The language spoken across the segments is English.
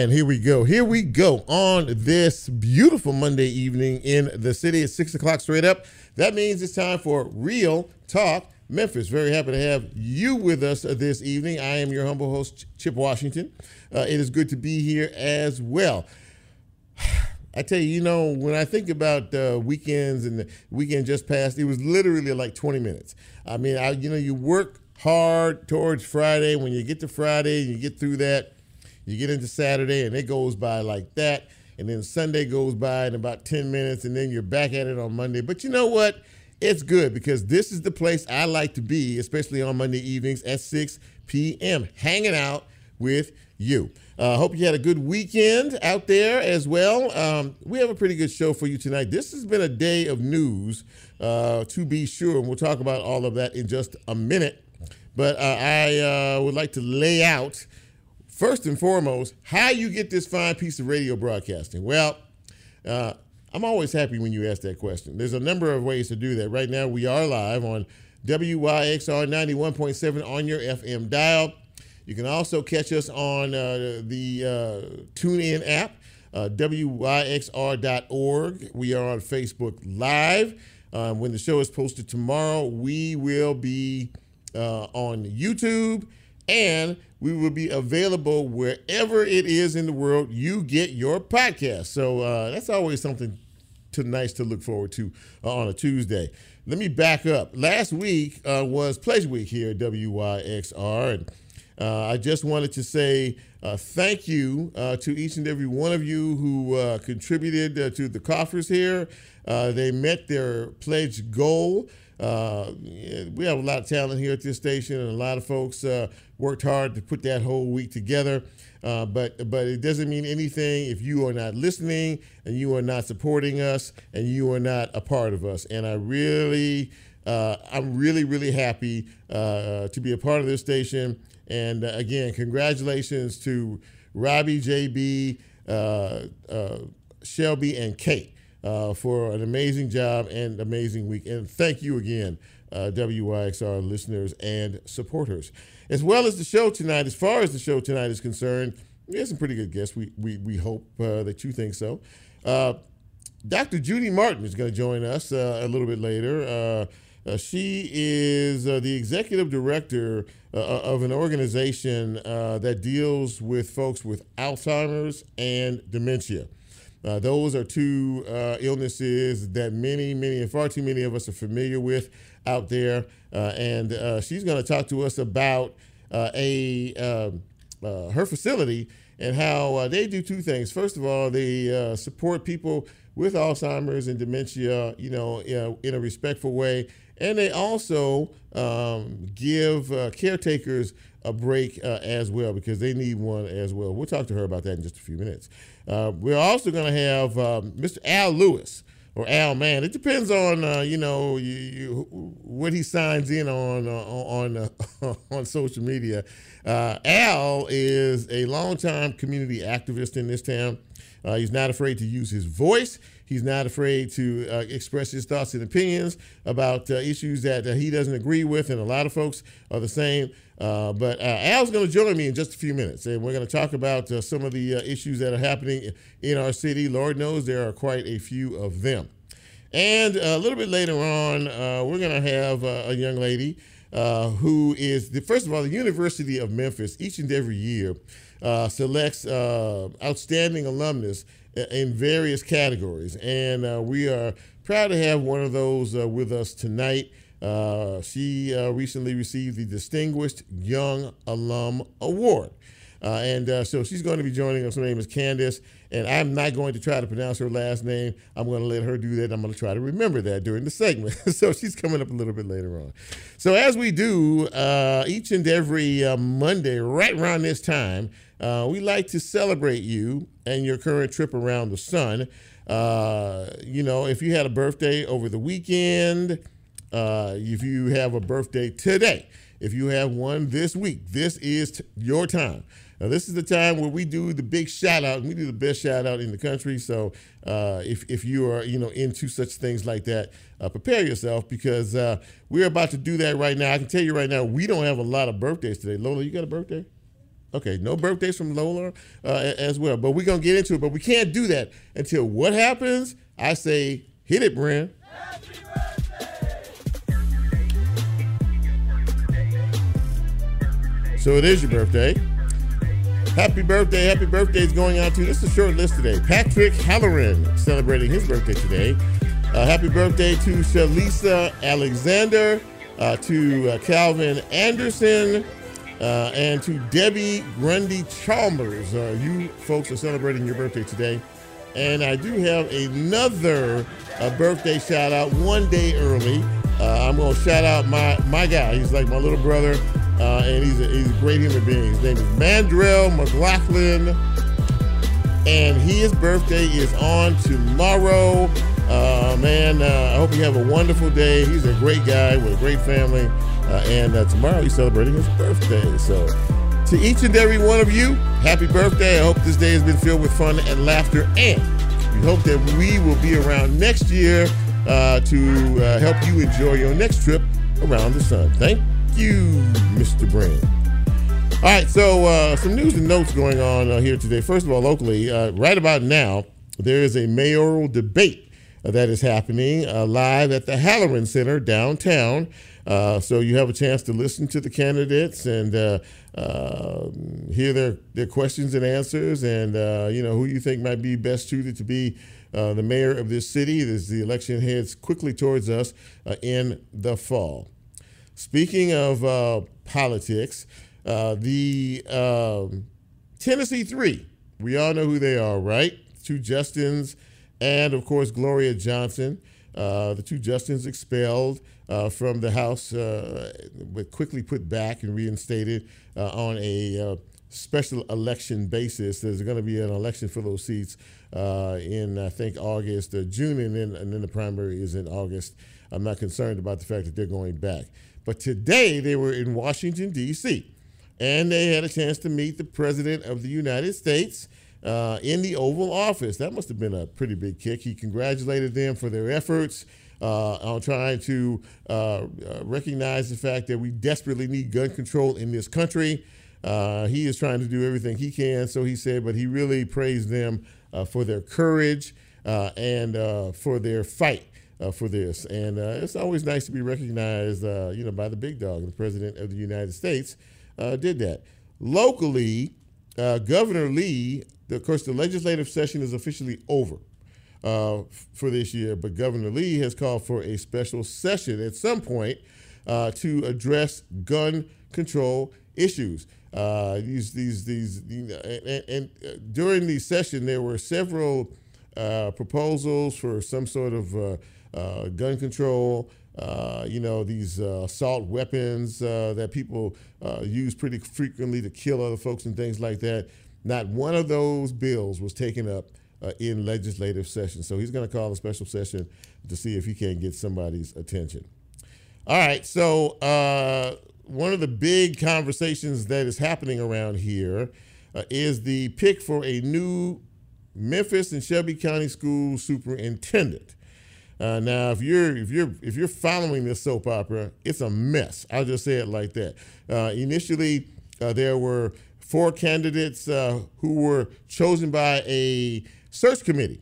And here we go. Here we go on this beautiful Monday evening in the city at six o'clock straight up. That means it's time for Real Talk Memphis. Very happy to have you with us this evening. I am your humble host, Chip Washington. Uh, it is good to be here as well. I tell you, you know, when I think about uh, weekends and the weekend just passed, it was literally like 20 minutes. I mean, I, you know, you work hard towards Friday. When you get to Friday, and you get through that you get into Saturday and it goes by like that. And then Sunday goes by in about 10 minutes and then you're back at it on Monday. But you know what? It's good because this is the place I like to be, especially on Monday evenings at 6 p.m., hanging out with you. I uh, hope you had a good weekend out there as well. Um, we have a pretty good show for you tonight. This has been a day of news, uh, to be sure, and we'll talk about all of that in just a minute. But uh, I uh, would like to lay out First and foremost, how you get this fine piece of radio broadcasting? Well, uh, I'm always happy when you ask that question. There's a number of ways to do that. Right now, we are live on WYXR 91.7 on your FM dial. You can also catch us on uh, the uh, TuneIn app, uh, WYXR.org. We are on Facebook Live. Um, when the show is posted tomorrow, we will be uh, on YouTube and we will be available wherever it is in the world you get your podcast. So uh, that's always something to nice to look forward to uh, on a Tuesday. Let me back up. Last week uh, was Pledge Week here at WYXR, and uh, I just wanted to say uh, thank you uh, to each and every one of you who contributed to the coffers here. they met their pledge goal. Uh, we have a lot of talent here at this station, and a lot of folks uh, worked hard to put that whole week together. Uh, but but it doesn't mean anything if you are not listening and you are not supporting us and you are not a part of us. And I really, uh, I'm really really happy uh, to be a part of this station. And uh, again, congratulations to Robbie, JB, Shelby, and Kate uh, for an amazing job and amazing week. And thank you again, uh, WYXR listeners and supporters. As well as the show tonight, as far as the show tonight is concerned, we have some pretty good guests. We, we, we hope uh, that you think so. Uh, Dr. Judy Martin is going to join us uh, a little bit later. Uh, she is the executive director of an organization that deals with folks with Alzheimer's and dementia. Uh, those are two uh, illnesses that many, many, and far too many of us are familiar with out there. Uh, and uh, she's going to talk to us about uh, a um, uh, her facility and how they do two things. First of all, they support people with Alzheimer's and dementia, you know, in a respectful way, and they also um, give caretakers a break as well because they need one as well. We'll talk to her about that in just a few minutes. Uh, we're also going to have um, Mr. Al Lewis or Al Man. It depends on uh, you know you, you, what he signs in on uh, on uh, on social media. Uh, Al is a longtime community activist in this town. Uh, he's not afraid to use his voice. He's not afraid to uh, express his thoughts and opinions about uh, issues that uh, he doesn't agree with, and a lot of folks are the same. Uh, but uh, Al's going to join me in just a few minutes, and we're going to talk about uh, some of the issues that are happening in our city. Lord knows there are quite a few of them. And a little bit later on, we're going to have a young lady who is, the, first of all, the University of Memphis, each and every year, selects outstanding alumnus in various categories. And uh, we are proud to have one of those uh, with us tonight. Uh, she uh, recently received the Distinguished Young Alum Award. Uh, and uh, so she's going to be joining us. Her name is Candace, and I'm not going to try to pronounce her last name. I'm going to let her do that. I'm going to try to remember that during the segment. so she's coming up a little bit later on. So as we do each and every Monday, right around this time, uh, we like to celebrate you and your current trip around the sun. Uh, you know, if you had a birthday over the weekend, uh, if you have a birthday today, if you have one this week, this is t- your time. Now, this is the time where we do the big shout out. We do the best shout out in the country. So, uh, if, if you are you know into such things like that, uh, prepare yourself because uh, we're about to do that right now. I can tell you right now, we don't have a lot of birthdays today. Lola, you got a birthday? Okay, no birthdays from Lola uh, as well. But we're going to get into it. But we can't do that until what happens? I say, hit it, Bren. So it is your birthday. Happy birthday, happy birthday is going out to, this is a short list today. Patrick Halloran celebrating his birthday today. Uh, happy birthday to Shalisa Alexander, uh, to uh, Calvin Anderson, uh, and to Debbie Grundy Chalmers. Uh, you folks are celebrating your birthday today. And I do have another uh, birthday shout out one day early. I'm going to shout out my, my guy. He's like my little brother, and he's a, he's a great human being. His name is Mandrell McLaughlin, and his birthday is on tomorrow. Uh, man, uh, I hope you have a wonderful day. He's a great guy with a great family. Uh, and uh, tomorrow he's celebrating his birthday. So, to each and every one of you, happy birthday. I hope this day has been filled with fun and laughter. And we hope that we will be around next year uh, to uh, help you enjoy your next trip around the sun. Thank you, Mr. Brand. All right, so some news and notes going on here today. First of all, locally, right about now, there is a mayoral debate that is happening uh, live at the Halloran Center downtown. Uh, so you have a chance to listen to the candidates and uh, uh hear their, their questions and answers, and uh, you know who you think might be best suited to be uh, the mayor of this city as the election heads quickly towards us in the fall. Speaking of politics, the um, Tennessee Three, we all know who they are, right? Two Justins and of course Gloria Johnson. Uh, the two Justins expelled uh, from the House, uh, but quickly put back and reinstated uh, on a uh, special election basis. There's going to be an election for those seats in, I think, August, or June, and then, and then the primary is in August. I'm not concerned about the fact that they're going back. But today they were in Washington, D.C., and they had a chance to meet the President of the United States uh, in the Oval Office. That must have been a pretty big kick. He congratulated them for their efforts uh, on trying to uh, uh recognize the fact that we desperately need gun control in this country. Uh, he is trying to do everything he can, so he said, but he really praised them uh, for their courage and for their fight. for this, and it's always nice to be recognized, you know, by the big dog. The president of the United States did that locally. Governor Lee of course, the legislative session is officially over uh, for this year, but Governor Lee has called for a special session at some point uh, to address gun control issues. Uh, these, these, these, you know, and, and uh, during the session, there were several uh, proposals for some sort of uh, gun control. you know, these assault weapons that people use pretty frequently to kill other folks and things like that. Not one of those bills was taken up uh, in legislative session. So he's going to call a special session to see if he can't get somebody's attention. All right. So uh, one of the big conversations that is happening around here uh, is the pick for a new Memphis and Shelby County School superintendent. Uh, now, if you're if you're if you're following this soap opera, it's a mess. I'll just say it like that. Uh, initially, uh, there were four candidates uh, who were chosen by a search committee.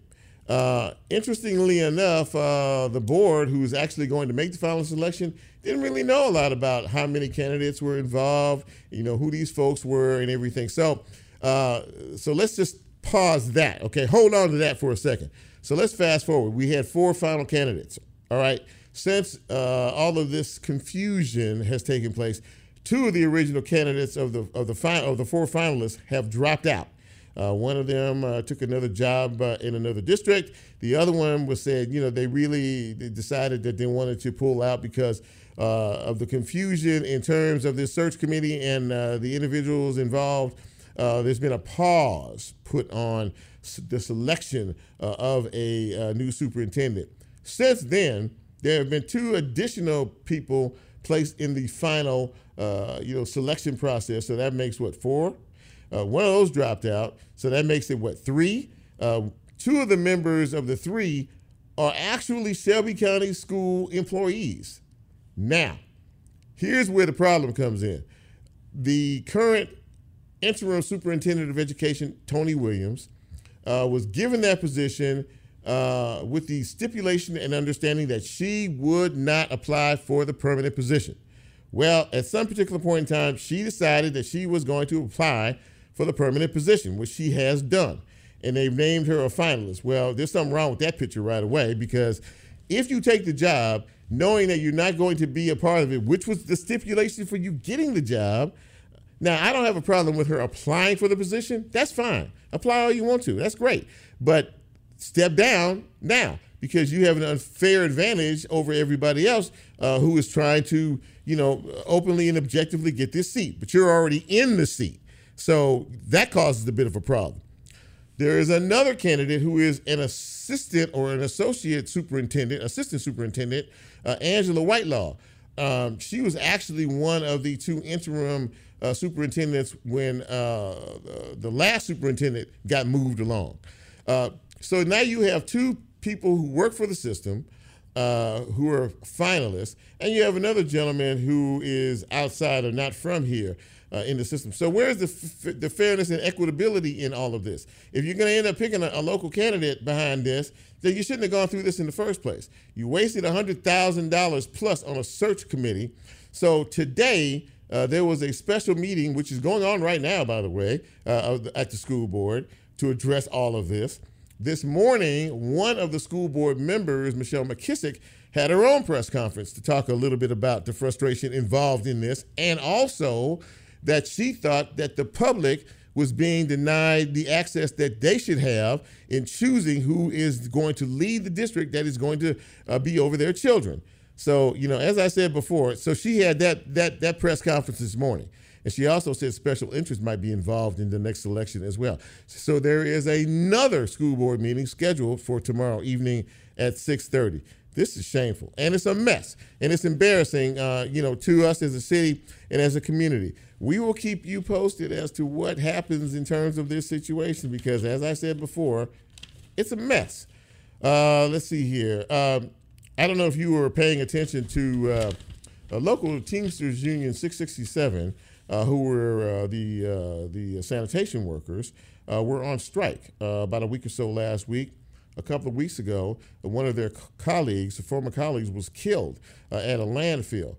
Uh, interestingly enough, uh, the board, who's actually going to make the final selection, didn't really know a lot about how many candidates were involved, you know, who these folks were, and everything. So, uh, so let's just pause that. Okay, hold on to that for a second. So let's fast forward. We had four final candidates. All right. Since uh, all of this confusion has taken place, two of the original candidates of the of the fi- of the four finalists have dropped out. Uh, one of them uh, took another job uh, in another district. The other one was said, you know, they really decided that they wanted to pull out because uh, of the confusion in terms of this search committee and uh, the individuals involved. Uh, there's been a pause put on the selection of a new superintendent. Since then, there have been two additional people placed in the final, uh, you know, selection process. So that makes what four. Uh, one of those dropped out, so that makes it what three. Uh, two of the members of the three are actually Shelby County School employees. Now, here's where the problem comes in: the current interim superintendent of education, Toni Williams, uh, was given that position uh, with the stipulation and understanding that she would not apply for the permanent position. Well, at some particular point in time, she decided that she was going to apply for the permanent position, which she has done. And they've named her a finalist. Well, there's something wrong with that picture right away because if you take the job knowing that you're not going to be a part of it, which was the stipulation for you getting the job, now I don't have a problem with her applying for the position. That's fine. Apply all you want to. That's great. But step down now because you have an unfair advantage over everybody else uh, who is trying to, you know, openly and objectively get this seat. But you're already in the seat. So that causes a bit of a problem. There is another candidate who is an assistant or an associate superintendent, assistant superintendent, uh, Angela Whitelaw. Um, she was actually one of the two interim uh, superintendents when uh, the last superintendent got moved along. So now you have two people who work for the system uh, who are finalists, and you have another gentleman who is outside or not from here uh, in the system. So where's the, f- the fairness and equitability in all of this? If you're going to end up picking a, a, local candidate behind this, then you shouldn't have gone through this in the first place. You wasted $100,000 plus on a search committee. So today, uh, there was a special meeting, which is going on right now, by the way, uh, at the school board to address all of this. This morning, one of the school board members, Michelle McKissack, had her own press conference to talk a little bit about the frustration involved in this and also that she thought that the public was being denied the access that they should have in choosing who is going to lead the district that is going to uh, be over their children. So, you know, as I said before, so she had that that that press conference this morning. And she also said special interests might be involved in the next election as well. So there is another school board meeting scheduled for tomorrow evening at 6:30. This is shameful and it's a mess and it's embarrassing, uh, you know, to us as a city and as a community. We will keep you posted as to what happens in terms of this situation because, as I said before, it's a mess. Uh, let's see here. Um, I don't know if you were paying attention to uh, a local Teamsters Union 667, uh, who were uh, the uh, the sanitation workers, uh, were on strike about a week or so last week. A couple of weeks ago, one of their colleagues, former colleagues, was killed at a landfill.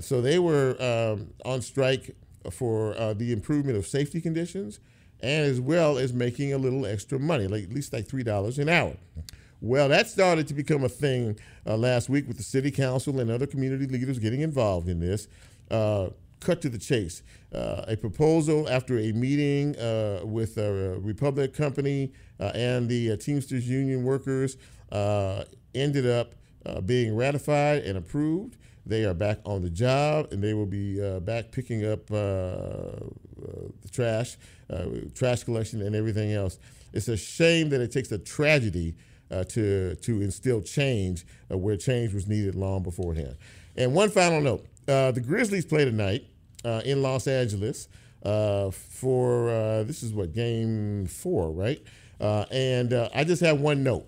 so they were um, on strike for uh, the improvement of safety conditions and as well as making a little extra money, like at least like three dollars an hour. Well, that started to become a thing uh, last week with the city council and other community leaders getting involved in this. Uh, cut to the chase. Uh, a proposal after a meeting uh, with a Republic company uh, and the uh, Teamsters Union workers ended up being ratified and approved. They are back on the job and they will be uh, back picking up uh, uh the trash, uh, trash collection, and everything else. It's a shame that it takes a tragedy uh, to, to instill change where change was needed long beforehand. And one final note the Grizzlies play tonight in Los Angeles for this is what, game four, right? and I just have one note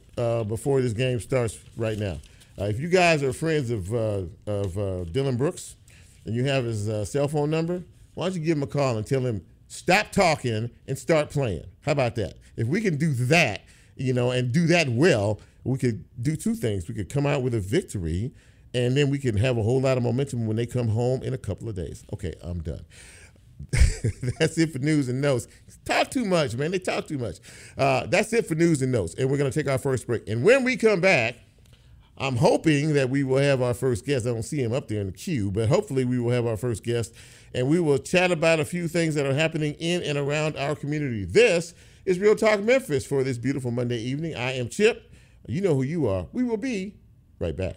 before this game starts right now. Uh, if you guys are friends of, uh, of uh, Dillon Brooks and you have his uh, cell phone number, why don't you give him a call and tell him, stop talking and start playing? How about that? If we can do that, you know, and do that well, we could do two things. We could come out with a victory, and then we can have a whole lot of momentum when they come home in a couple of days. Okay, I'm done. that's it for news and notes. Talk too much, man. They talk too much. Uh, that's it for news and notes. And we're going to take our first break. And when we come back, I'm hoping that we will have our first guest. I don't see him up there in the queue, but hopefully we will have our first guest and we will chat about a few things that are happening in and around our community. This is Real Talk Memphis for this beautiful Monday evening. I am Chip. You know who you are. We will be right back.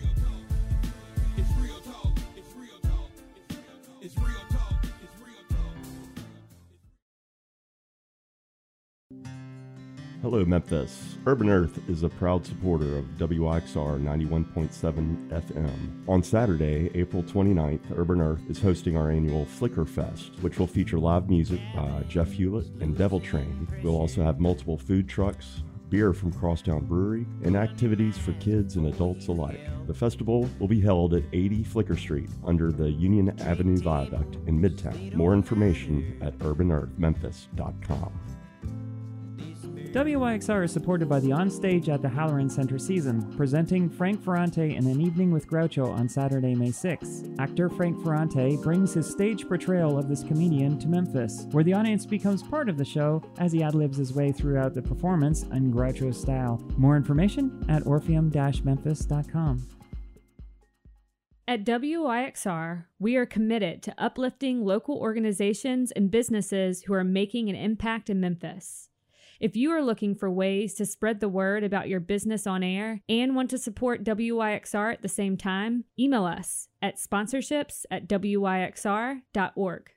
Hello, Memphis. Urban Earth is a proud supporter of WYXR 91.7 FM. On Saturday, April 29th, Urban Earth is hosting our annual Flicker Fest, which will feature live music by Jeff Hewlett and Devil Train. We'll also have multiple food trucks, beer from Crosstown Brewery, and activities for kids and adults alike. The festival will be held at 80 Flicker Street under the Union Avenue Viaduct in Midtown. More information at urbanearthmemphis.com. WYXR is supported by the Onstage at the Halloran Center season, presenting Frank Ferrante in An Evening with Groucho on Saturday, May 6. Actor Frank Ferrante brings his stage portrayal of this comedian to Memphis, where the audience becomes part of the show as he ad-libs his way throughout the performance in Groucho style. More information at orpheum-memphis.com. At WYXR, we are committed to uplifting local organizations and businesses who are making an impact in Memphis. If you are looking for ways to spread the word about your business on air and want to support WYXR at the same time, email us at sponsorships at wyxr.org.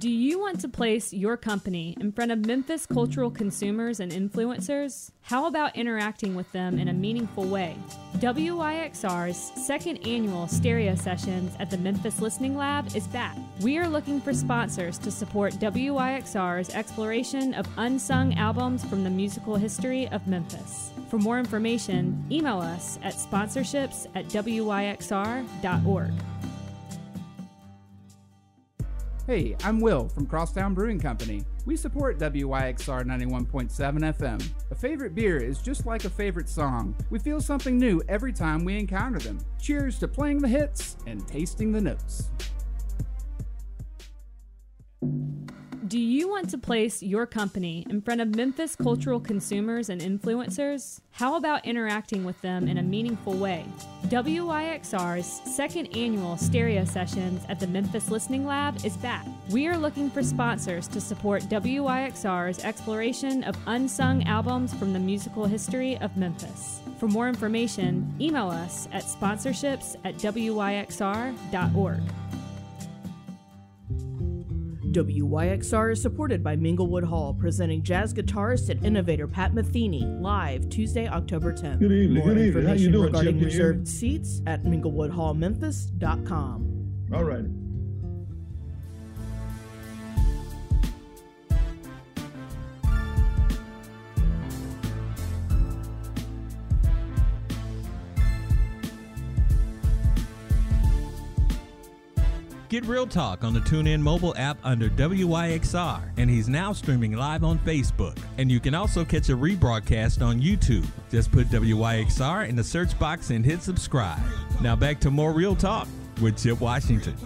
Do you want to place your company in front of Memphis cultural consumers and influencers? How about interacting with them in a meaningful way? WYXR's second annual stereo sessions at the Memphis Listening Lab is back. We are looking for sponsors to support WYXR's exploration of unsung albums from the musical history of Memphis. For more information, email us at sponsorships at wyxr.org. Hey, I'm Will from Crosstown Brewing Company. We support WYXR 91.7 FM. A favorite beer is just like a favorite song. We feel something new every time we encounter them. Cheers to playing the hits and tasting the notes. Do you want to place your company in front of Memphis cultural consumers and influencers? How about interacting with them in a meaningful way? WYXR's second annual stereo sessions at the Memphis Listening Lab is back. We are looking for sponsors to support WYXR's exploration of unsung albums from the musical history of Memphis. For more information, email us at sponsorships at wyxr.org. WYXR is supported by Minglewood Hall, presenting jazz guitarist and innovator Pat Metheny live Tuesday, October 10th. Good evening. More Good evening. How you doing, regarding Chip? reserved seats at minglewoodhallmemphis.com. All right. Get Real Talk on the TuneIn mobile app under WYXR, and he's now streaming live on Facebook. And you can also catch a rebroadcast on YouTube. Just put WYXR in the search box and hit subscribe. Now back to more Real Talk with Chip Washington.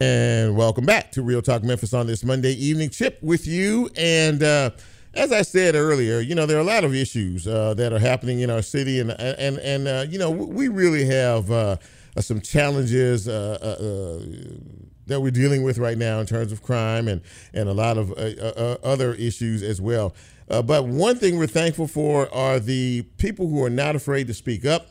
And welcome back to Real Talk Memphis on this Monday evening. Chip with you. And uh, as I said earlier, you know, there are a lot of issues uh, that are happening in our city. And, and, and uh, you know, we really have uh, some challenges uh, uh, that we're dealing with right now in terms of crime and, and a lot of other issues as well. but one thing we're thankful for are the people who are not afraid to speak up.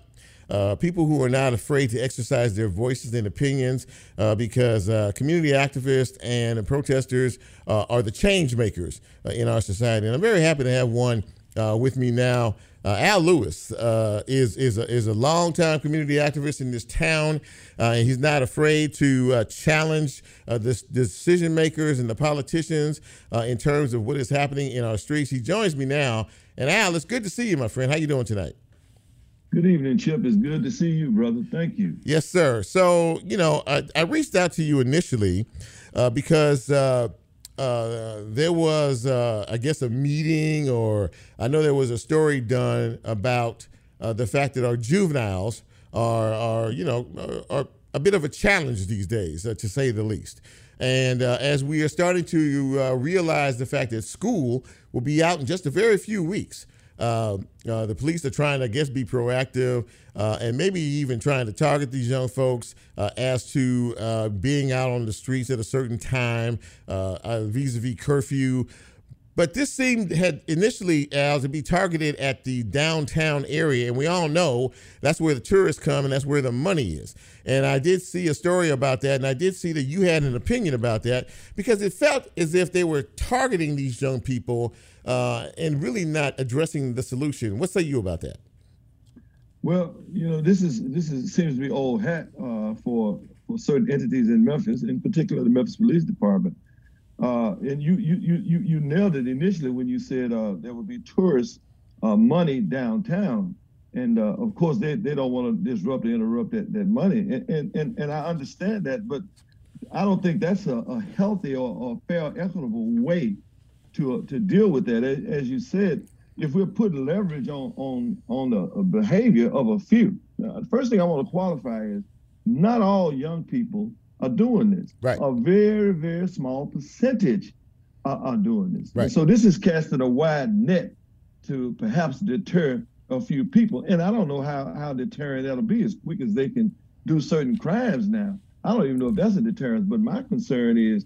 Uh, people who are not afraid to exercise their voices and opinions uh, because uh, community activists and protesters uh, are the change makers uh, in our society. And I'm very happy to have one uh, with me now. Al Lewis is is a, is a longtime community activist in this town, and he's not afraid to challenge the decision makers and the politicians in terms of what is happening in our streets. He joins me now, and Al, it's good to see you, my friend. How you doing tonight? Good evening, Chip. It's good to see you, brother. Thank you. Yes, sir. So, you know, I, I reached out to you initially uh, because uh, uh, there was, uh, I guess, a meeting, or I know there was a story done about uh, the fact that our juveniles are, are you know, are, are a bit of a challenge these days, uh, to say the least. And as we are starting to realize the fact that school will be out in just a very few weeks, uh, uh, the police are trying to, I guess, be proactive uh, and maybe even trying to target these young folks as to being out on the streets at a certain time, vis a vis curfew. But this seemed had initially as to be targeted at the downtown area, and we all know that's where the tourists come and that's where the money is. And I did see a story about that, and I did see that you had an opinion about that because it felt as if they were targeting these young people uh, and really not addressing the solution. What say you about that? Well, you know, this is this is seems to be old hat uh, for for certain entities in Memphis, in particular the Memphis Police Department. Uh, and you, you you you you nailed it initially when you said uh, there would be tourist uh, money downtown, and uh, of course they, they don't want to disrupt or interrupt that, that money, and, and and and I understand that, but I don't think that's a, a healthy or, or, fair, equitable way to uh, to deal with that. As you said, if we're putting leverage on on on the behavior of a few, the first thing I want to qualify is not all young people are doing this. Right. A very, very small percentage are, are doing this. Right. So this is casting a wide net to perhaps deter a few people. And I don't know how, how deterrent that'll be as quick as they can do certain crimes now. I don't even know if that's a deterrent, but my concern is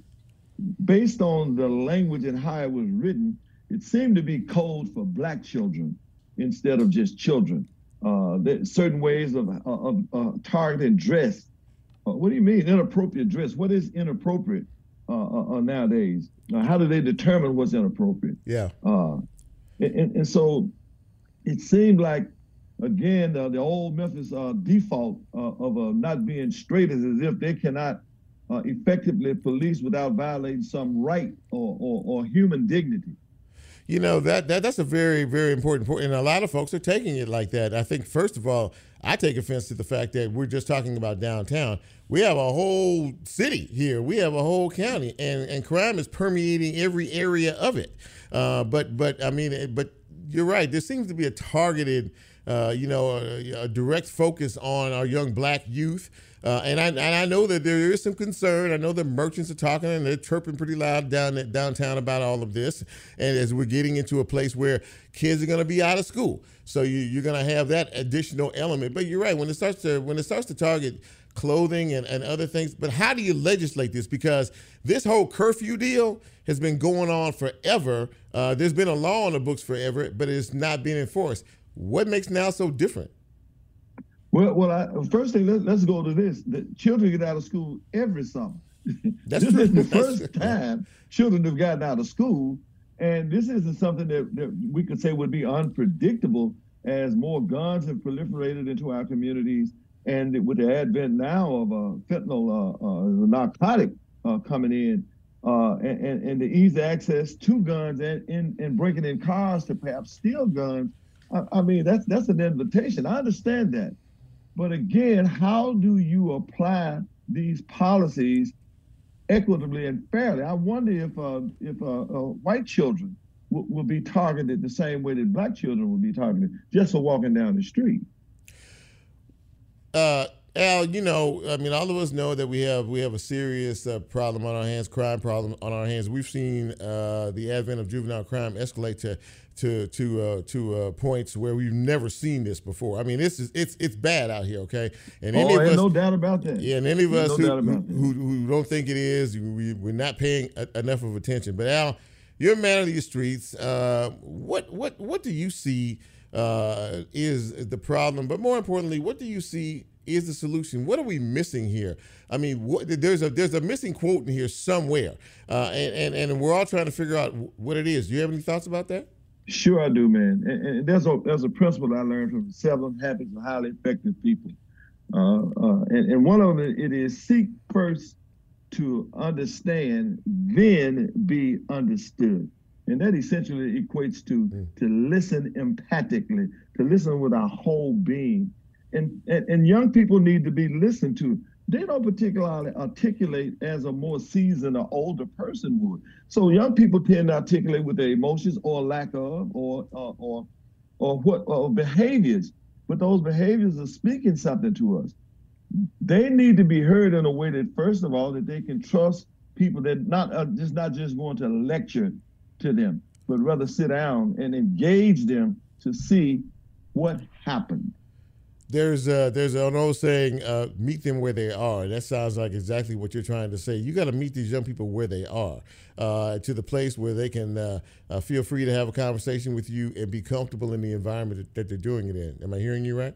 based on the language and how it was written, it seemed to be code for black children instead of just children. Uh, certain ways of, of, of uh, targeting dress uh, what do you mean inappropriate dress? What is inappropriate uh, uh, uh nowadays? how do they determine what's inappropriate? Yeah. Uh, and, and, so it seemed like again the old Memphis default of not being straight is as if they cannot effectively police without violating some right or, or, or human dignity you know that, that that's a very very important point and a lot of folks are taking it like that i think first of all i take offense to the fact that we're just talking about downtown. We have a whole city here. We have a whole county and and crime is permeating every area of it. Uh, but but i mean but you're right. There seems to be a targeted uh, you know a, a direct focus on our young black youth uh, and I and I know that there is some concern. I know the merchants are talking and they're chirping pretty loud down downtown about all of this. And as we're getting into a place where kids are going to be out of school, so you, are going to have that additional element. But you're right when it starts to when it starts to target clothing and, and other things. But how do you legislate this? Because this whole curfew deal has been going on forever. Uh, there's been a law on the books forever, but it's not being enforced. What makes now so different? Well, well, I, first thing, let, us go to this. The children get out of school every summer. That's this true. is the first time children have gotten out of school, and this isn't something that, that we could say would be unpredictable as more guns have proliferated into our communities, and with the advent now of uh, fentanyl, uh, uh, narcotic uh, coming in, uh, and, and, and, the easy access to guns and, and, and breaking in cars to perhaps steal guns. I, I mean, that's that's an invitation. I understand that. But again, how do you apply these policies equitably and fairly? I wonder if uh, if uh, uh, white children w- will be targeted the same way that black children will be targeted just for walking down the street. Uh, Al, you know, I mean, all of us know that we have we have a serious uh, problem on our hands, crime problem on our hands. We've seen uh, the advent of juvenile crime escalate to to to uh, to uh, points where we've never seen this before. I mean, this is it's it's bad out here, okay? And any oh, of us, no doubt about that. Yeah, and any of us no who, who, who, don't think it is, we, we're not paying a, enough of attention. But Al, you're a man of these streets. Uh, what what what do you see uh, is the problem? But more importantly, what do you see is the solution? What are we missing here? I mean, what, there's a there's a missing quote in here somewhere, uh, and, and and we're all trying to figure out what it is. Do you have any thoughts about that? Sure, I do, man. And, and there's a there's a principle I learned from Seven Habits of Highly Effective People, uh, uh, and, and one of them it is seek first to understand, then be understood, and that essentially equates to mm. to listen empathically, to listen with our whole being, and, and and young people need to be listened to they don't particularly articulate as a more seasoned or older person would. So young people tend to articulate with their emotions or lack of, or uh, or or what or behaviors. But those behaviors are speaking something to us. They need to be heard in a way that, first of all, that they can trust people that not uh, just not just going to lecture to them, but rather sit down and engage them to see what happened there's uh, there's an old saying, uh, "Meet them where they are." That sounds like exactly what you're trying to say. You got to meet these young people where they are, uh, to the place where they can uh, uh, feel free to have a conversation with you and be comfortable in the environment that they're doing it in. Am I hearing you right?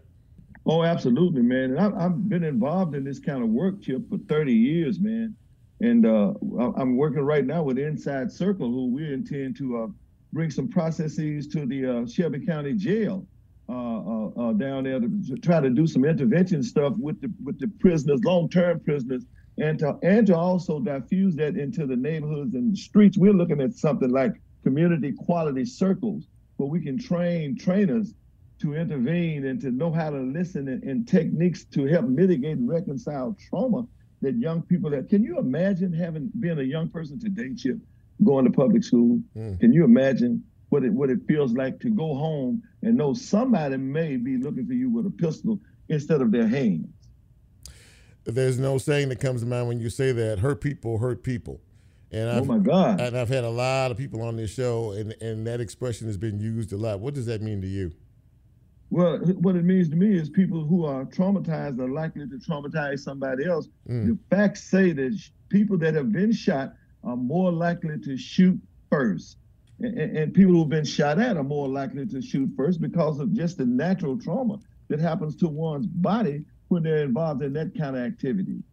Oh, absolutely, man. And I, have been involved in this kind of work, Chip, for 30 years, man. And uh, I'm working right now with Inside Circle, who we intend to bring some processes to the Shelby County Jail uh, uh, uh, down there to try to do some intervention stuff with the with the prisoners, long-term prisoners, and to and to also diffuse that into the neighborhoods and streets. We're looking at something like community quality circles where we can train trainers to intervene and to know how to listen and, and techniques to help mitigate and reconcile trauma that young people that can you imagine having been a young person today, Chip, going to public school? Mm. Can you imagine what it what it feels like to go home and know somebody may be looking for you with a pistol instead of their hands. There's no saying that comes to mind when you say that. Hurt people hurt people. And I've, oh my God! And I've had a lot of people on this show, and and that expression has been used a lot. What does that mean to you? Well, what it means to me is people who are traumatized are likely to traumatize somebody else. Mm. The facts say that people that have been shot are more likely to shoot first and, and people who've been shot at are more likely to shoot first because of just the natural trauma that happens to one's body when they're involved in that kind of activity.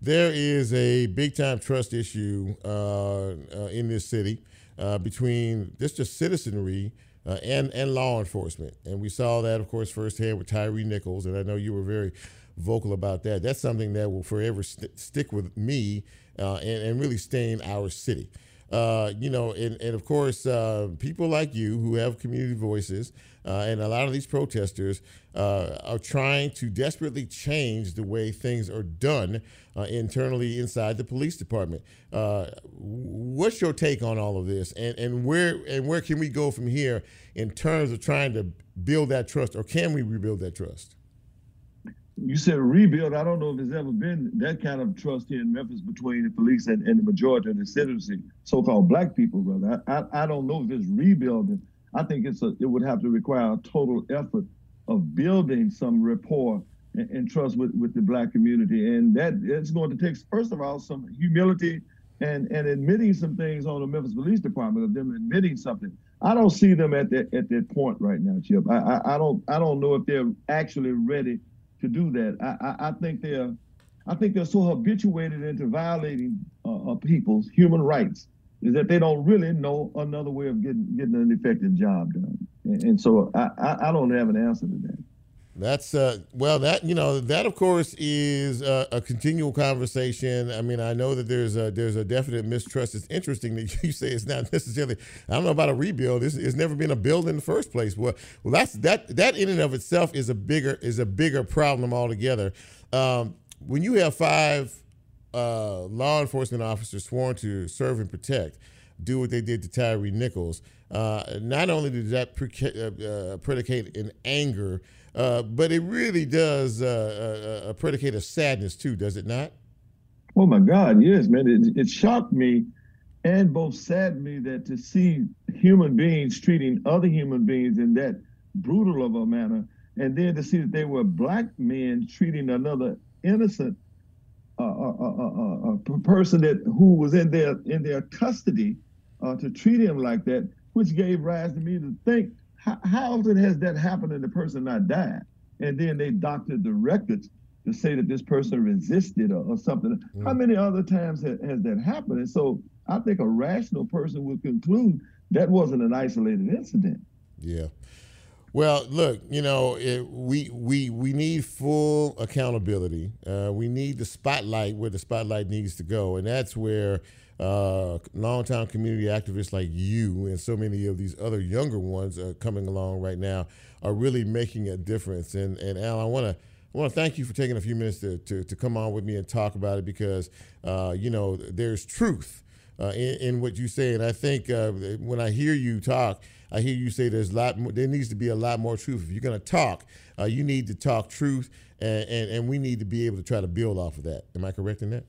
There is a big time trust issue uh, uh, in this city uh, between just the citizenry uh, and and law enforcement, and we saw that, of course, firsthand with Tyre Nichols, and I know you were very vocal about that. That's something that will forever st- stick with me uh, and, and really stain our city. Uh, you know, and, and of course, uh, people like you who have community voices, uh, and a lot of these protesters uh, are trying to desperately change the way things are done uh, internally inside the police department. what's your take on all of this, and, and where and where can we go from here in terms of trying to build that trust, or can we rebuild that trust? You said rebuild. I don't know if there's ever been that kind of trust here in Memphis between the police and, and the majority of the citizens, so-called black people, brother. I, I, I, don't know if it's rebuilding. I think it's a, it would have to require a total effort of building some rapport and, and trust with, with the black community. And that it's going to take, first of all, some humility and, and admitting some things on the Memphis Police Department of them admitting something. I don't see them at that at that point right now, Chip. I, I, I don't I don't know if they're actually ready to do that. I, I, I think they're I think they're so habituated into violating uh, uh, people's human rights is that they don't really know another way of getting getting an effective job done. And, and so I, I, I don't have an answer to that. That's uh, well, that you know, that of course is a, a, continual conversation. I mean, I know that there's a there's a definite mistrust. It's interesting that you say it's not necessarily. I don't know about a rebuild. It's, it's never been a build in the first place. Well, well, that's that that in and of itself is a bigger is a bigger problem altogether. Um, when you have five uh, law enforcement officers sworn to serve and protect, do what they did to Tyre Nichols. Uh, not only did that uh, uh, predicate in anger uh, but it really does uh, uh, uh, predicate a sadness too, does it not? Oh my God, yes, man. It, it shocked me and both saddened me that to see human beings treating other human beings in that brutal of a manner, and then to see that they were black men treating another innocent uh, uh, person that who was in their in their custody to treat him like that, which gave rise to me to think how, how often has that happened and the person not died? And then they doctored the records to say that this person resisted or, or something. Mm. How many other times has, has that happened? And so I think a rational person would conclude that wasn't an isolated incident. Yeah. Well, look, you know, it, we we we need full accountability. Uh, we need the spotlight where the spotlight needs to go, and that's where uh, longtime community activists like you and so many of these other younger ones uh, coming along right now are really making a difference. And and Al, I want to. I want to thank you for taking a few minutes to, to, to come on with me and talk about it because, uh, you know, there's truth uh, in, in, what you say. And I think uh, when I hear you talk, I hear you say there's a lot more, there needs to be a lot more truth. If you're going to talk, uh, you need to talk truth, and, and, and we need to be able to try to build off of that. Am I correct in that?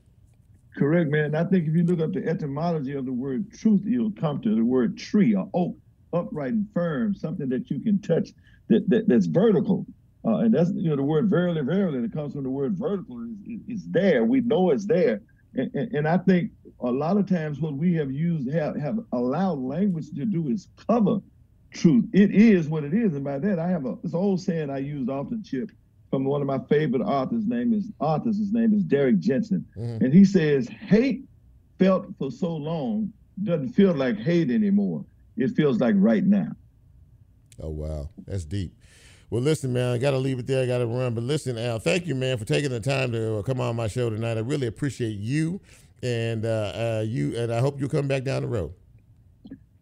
Correct, man. I think if you look up the etymology of the word truth, you'll come to the word tree or oak, upright and firm, something that you can touch that, that that's vertical. Uh, and that's you know the word verily, verily that comes from the word vertical is, is there. We know it's there, and, and, and, I think a lot of times what we have used have have allowed language to do is cover truth. It is what it is, and by that I have a this old saying I used often, Chip, from one of my favorite authors. Name is authors. His name is Derrick Jensen, mm-hmm. and he says hate felt for so long doesn't feel like hate anymore. It feels like right now. Oh wow, that's deep. Well, listen, man, I got to leave it there. I got to run. But listen, Al, thank you, man, for taking the time to uh, come on my show tonight. I really appreciate you, and uh, uh, you, and I hope you'll come back down the road.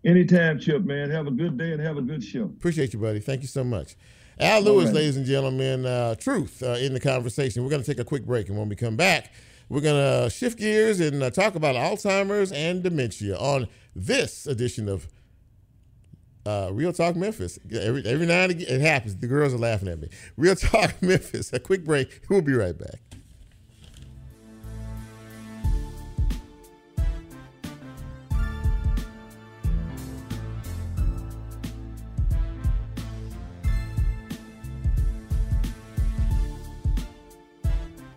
Anytime, Chip, man. Have a good day and have a good show. Appreciate you, buddy. Thank you so much. Al Lewis, right. ladies and gentlemen, uh, truth uh, in the conversation. We're going to take a quick break, and when we come back, we're going to shift gears and uh, talk about Alzheimer's and dementia on this edition of uh, Real Talk Memphis. Every, every now and again, it happens. The girls are laughing at me. Real Talk Memphis. A quick break. We'll be right back.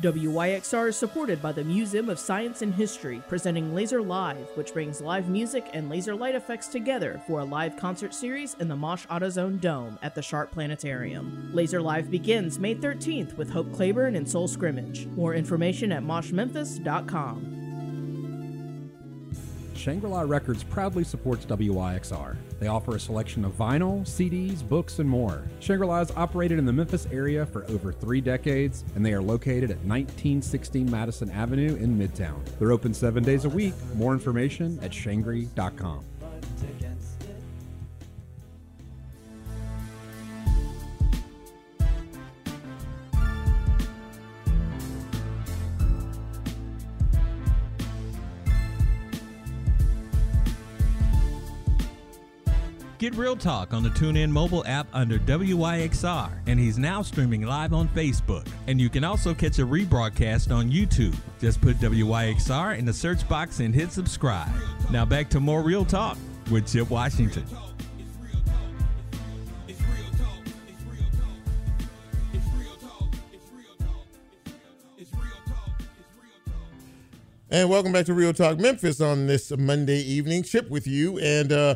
WYXR is supported by the Museum of Science and History, presenting Laser Live, which brings live music and laser light effects together for a live concert series in the Mosh AutoZone Dome at the Sharp Planetarium. Laser Live begins May 13th with Hope Clayburn and Soul Scrimmage. More information at moshmemphis.com. Shangri La Records proudly supports WYXR. They offer a selection of vinyl, CDs, books, and more. Shangri La has operated in the Memphis area for over three decades, and they are located at 1916 Madison Avenue in Midtown. They're open seven days a week. More information at shangri.com. Real Talk on the TuneIn mobile app under WYXR, and he's now streaming live on Facebook. And you can also catch a rebroadcast on YouTube. Just put WYXR in the search box and hit subscribe. Now back to more Real Talk with Chip Washington. And welcome back to Real Talk Memphis on this Monday evening. Chip with you. And uh,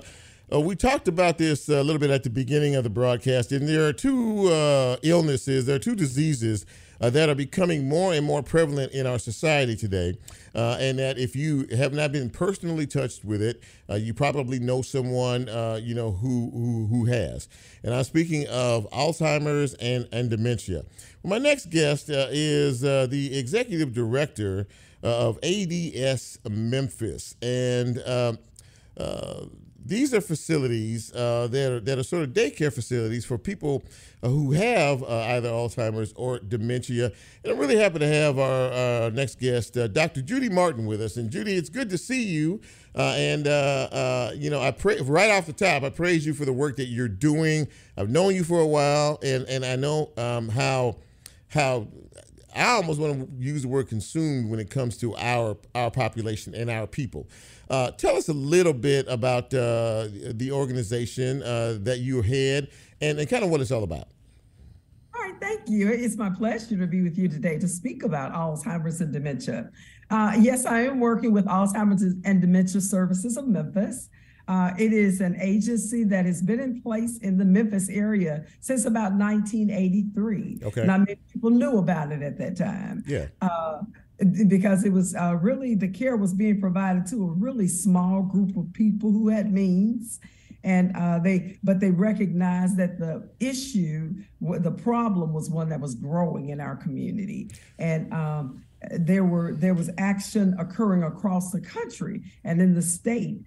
uh, we talked about this a little bit at the beginning of the broadcast, and there are two uh, illnesses, there are two diseases uh, that are becoming more and more prevalent in our society today. Uh, and that if you have not been personally touched with it, uh, you probably know someone uh, you know who, who, who has. And I'm speaking of Alzheimer's and and dementia. My next guest is the executive director of ADS Memphis, and. Um, uh, these are facilities uh, that, are, that are sort of daycare facilities for people uh, who have uh, either Alzheimer's or dementia. And I'm really happy to have our, our next guest, uh, Dr. Judy Martin, with us. And Judy, it's good to see you. Uh, and uh, you know, I pray right off the top, I praise you for the work that you're doing. I've known you for a while, and and I know um, how how I almost want to use the word consumed when it comes to our our population and our people. Uh, tell us a little bit about uh, the organization uh, that you head and, and kind of what it's all about. All right, thank you. It's my pleasure to be with you today to speak about Alzheimer's and dementia. Uh, yes, I am working with Alzheimer's and Dementia Services of Memphis. Uh, it is an agency that has been in place in the Memphis area since about 1983. Okay. Not many people knew about it at that time. Yeah. Uh, because it was uh, really the care was being provided to a really small group of people who had means and uh, they but they recognized that the issue the problem was one that was growing in our community and um, there were there was action occurring across the country and in the state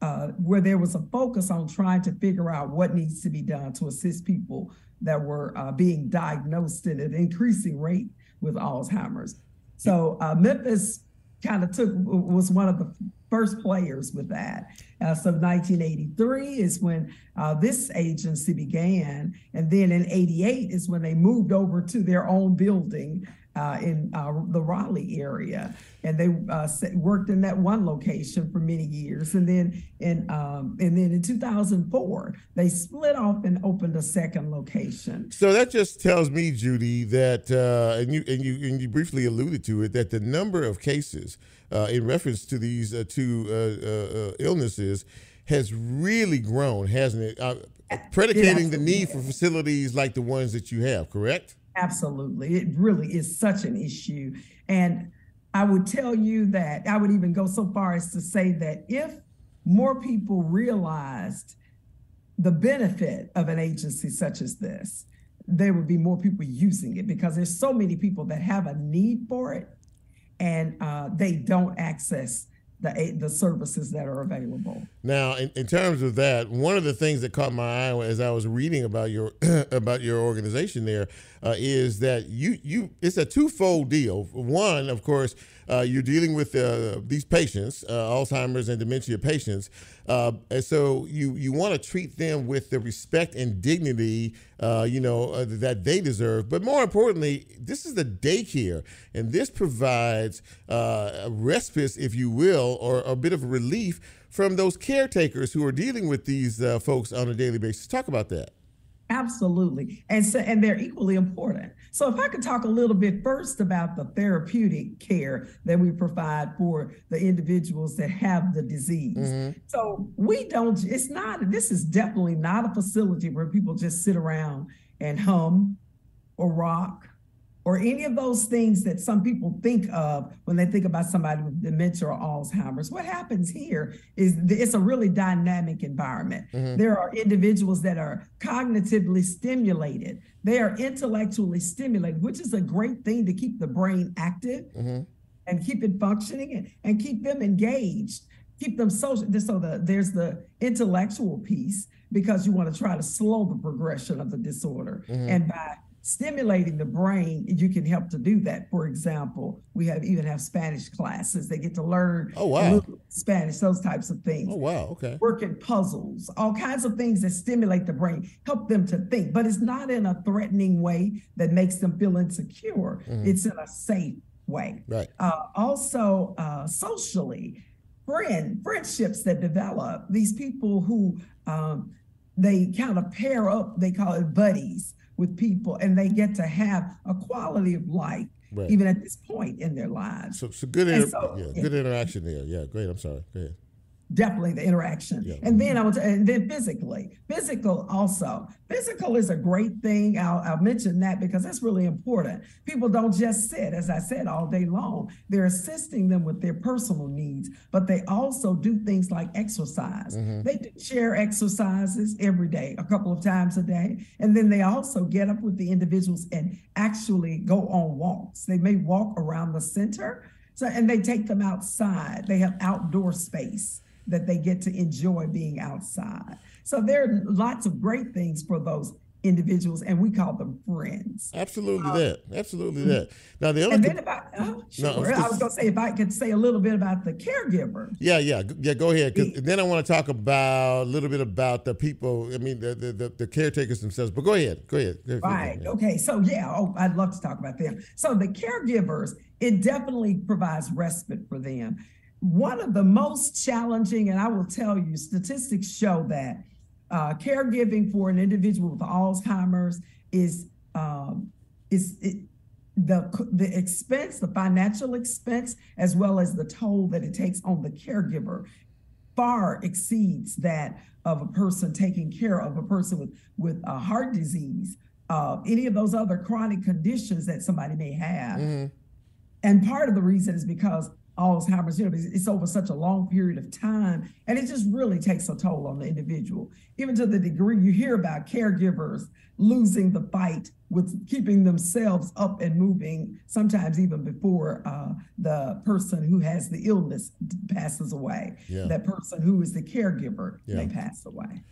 uh, where there was a focus on trying to figure out what needs to be done to assist people that were uh, being diagnosed at an increasing rate with Alzheimer's So uh, Memphis kind of took was one of the first players with that. Uh, so 1983 is when uh, this agency began, and then in 88 is when they moved over to their own building uh, in uh, the Raleigh area, and they uh, worked in that one location for many years. And then in um, and then in 2004, they split off and opened a second location. So that just tells me, Judy, that uh, and you and you and you briefly alluded to it that the number of cases uh, in reference to these uh, two illnesses has really grown, hasn't it? predicating the need for facilities like the ones that you have, correct? Absolutely. It really is such an issue. And I would tell you that I would even go so far as to say that if more people realized the benefit of an agency such as this, there would be more people using it because there's so many people that have a need for it and uh, they don't access the the services that are available. Now, in, in terms of that, one of the things that caught my eye as I was reading about your about your organization there uh, is that you you it's a twofold deal. One, of course, uh, you're dealing with uh, these patients, uh, Alzheimer's and dementia patients, uh, and so you you want to treat them with the respect and dignity, uh, you know, that they deserve. But more importantly, this is the daycare, and this provides a respite, if you will, or a bit of relief from those caretakers who are dealing with these folks on a daily basis. Talk about that. Absolutely. And so and they're equally important. So if I could talk a little bit first about the therapeutic care that we provide for the individuals that have the disease. Mm-hmm. So we don't it's not this is definitely not a facility where people just sit around and hum or rock or any of those things that some people think of when they think about somebody with dementia or Alzheimer's. What happens here is it's a really dynamic environment. Mm-hmm. There are individuals that are cognitively stimulated, they are intellectually stimulated, which is a great thing to keep the brain active mm-hmm. and keep it functioning and, and keep them engaged. Keep them social. So the, there's the intellectual piece because you want to try to slow the progression of the disorder. Mm-hmm. And by stimulating the brain, you can help to do that. For example, we have even have Spanish classes. They get to learn oh, wow. Spanish, those types of things. Oh wow, okay. Working puzzles, all kinds of things that stimulate the brain, help them to think, but it's not in a threatening way that makes them feel insecure. Mm-hmm. It's in a safe way. Right. Uh, also, uh, socially, friend friendships that develop. These people who um, they kind of pair up. They call it buddies with people and they get to have a quality of life right. even at this point in their lives. So, so good, inter- so, yeah, good interaction there. Yeah, great. I'm sorry. Go ahead definitely the interaction. Yeah. And then I was, and then physically, physical also. Physical is a great thing. I'll, I'll mention that because that's really important. People don't just sit, as I said, all day long. They're assisting them with their personal needs, but they also do things like exercise. Mm-hmm. They do share exercises every day, a couple of times a day. And then they also get up with the individuals and actually go on walks. They may walk around the center. So, and they take them outside. They have outdoor space that they get to enjoy being outside. So there are lots of great things for those individuals, and we call them friends. Absolutely um, that. Absolutely that. Now the other and then about oh, sure. No, I was going to say if I could say a little bit about the caregiver. Yeah, yeah, yeah. Go ahead. Cause then I want to talk about a little bit about the people. I mean, the the, the, the caretakers themselves. But go ahead. Go ahead. Go ahead. Right. Yeah. Okay. So yeah. Oh, I'd love to talk about them. So the caregivers, it definitely provides respite for them one of the most challenging, and I will tell you, statistics show that uh, caregiving for an individual with Alzheimer's is um, is it, the the expense, the financial expense, as well as the toll that it takes on the caregiver, far exceeds that of a person taking care of a person with with a heart disease, uh, any of those other chronic conditions that somebody may have. Mm-hmm. And part of the reason is because Alzheimer's, you know, it's over such a long period of time, and it just really takes a toll on the individual. Even to the degree you hear about caregivers losing the fight with keeping themselves up and moving, sometimes even before uh, the person who has the illness passes away. Yeah. That person who is the caregiver yeah. may pass away.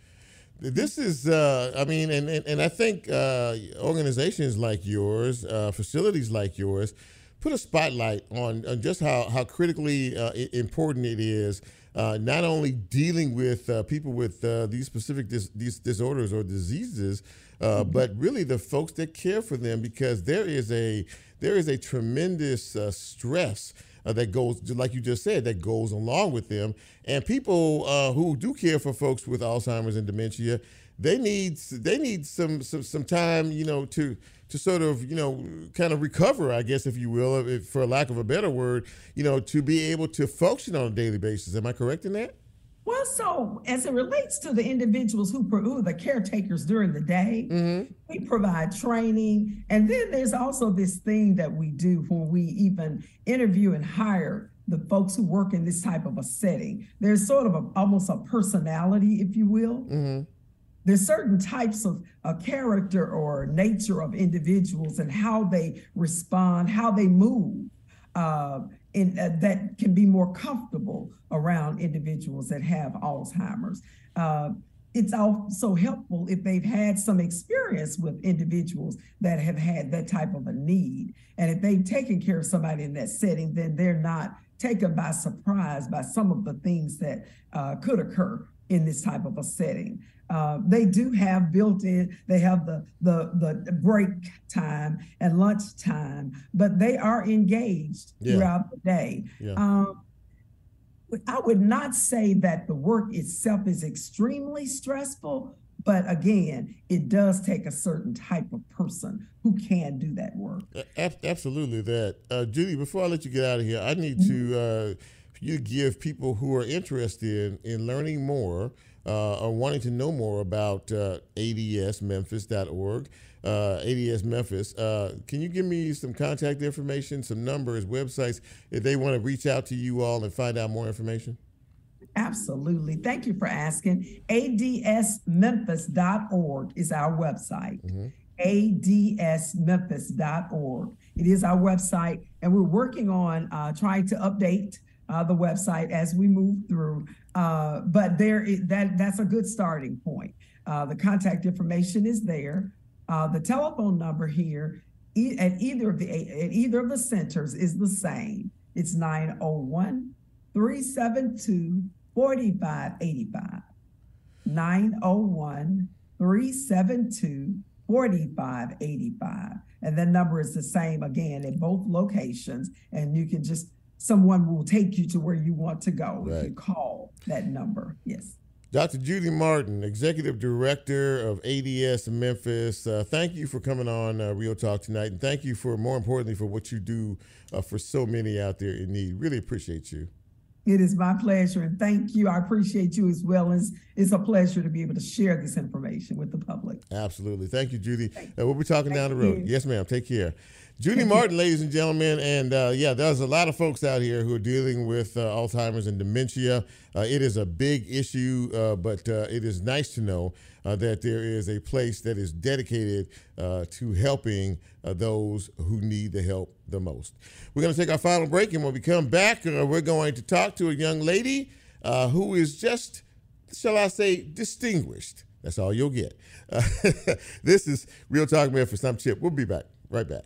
This is, uh, I mean, and, and, and I think uh, organizations like yours, uh, facilities like yours, put a spotlight on, on just how how critically uh, important it is. Uh, not only dealing with uh, people with uh, these specific dis- these disorders or diseases, uh, mm-hmm. but really the folks that care for them, because there is a there is a tremendous uh, stress uh, that goes, like you just said, that goes along with them. And people uh, who do care for folks with Alzheimer's and dementia, they need they need some some some time, you know, to to sort of you know kind of recover, I guess, if you will, if, for lack of a better word, you know, to be able to function on a daily basis. Am I correct in that? Well, so as it relates to the individuals who, who are the caretakers during the day, mm-hmm. we provide training. And then there's also this thing that we do when we even interview and hire the folks who work in this type of a setting. There's sort of a, almost a personality, if you will. Mm-hmm. There's certain types of a character or nature of individuals and how they respond, how they move. Uh, in, uh, that can be more comfortable around individuals that have Alzheimer's. Uh, it's also helpful if they've had some experience with individuals that have had that type of a need. And if they've taken care of somebody in that setting, then they're not taken by surprise by some of the things that uh, could occur in this type of a setting. Uh, they do have built in, they have the, the, the break time and lunch time, but they are engaged yeah. throughout the day. Yeah. Um, I would not say that the work itself is extremely stressful, but again, it does take a certain type of person who can do that work. Absolutely, that. Uh, Judy, before I let you get out of here, I need mm-hmm. to uh, you give people who are interested in, in learning more uh, or wanting to know more about uh, adsmemphis.org, uh, ADS Memphis, uh, can you give me some contact information, some numbers, websites, if they want to reach out to you all and find out more information? Absolutely. Thank you for asking. adsmemphis.org is our website. Mm-hmm. adsmemphis.org. It is our website, and we're working on uh, trying to update uh, the website as we move through. Uh, but there, that that's a good starting point. Uh, the contact information is there. Uh, the telephone number here e- at either of the at either of the centers is the same. It's 901 372 4585. 901 372 4585. And that number is the same again at both locations. And you can just someone will take you to where you want to go right. if you call that number. Yes. Dr. Judy Martin, Executive Director of ADS Memphis, uh, thank you for coming on uh, Real Talk tonight. And thank you for, more importantly, for what you do uh, for so many out there in need. Really appreciate you. It is my pleasure. And thank you. I appreciate you as well. It's, it's a pleasure to be able to share this information with the public. Absolutely. Thank you, Judy. Thank uh, we'll be talking thank down the road. You. Yes, ma'am. Take care. Judy Martin, ladies and gentlemen, and uh, yeah, there's a lot of folks out here who are dealing with uh, Alzheimer's and dementia. Uh, it is a big issue, uh, but uh, it is nice to know uh, that there is a place that is dedicated to helping those who need the help the most. We're going to take our final break, and when we come back, we're going to talk to a young lady who is just, shall I say, distinguished. That's all you'll get. this is Real Talk Memphis. for Some Chip. We'll be back. Right back.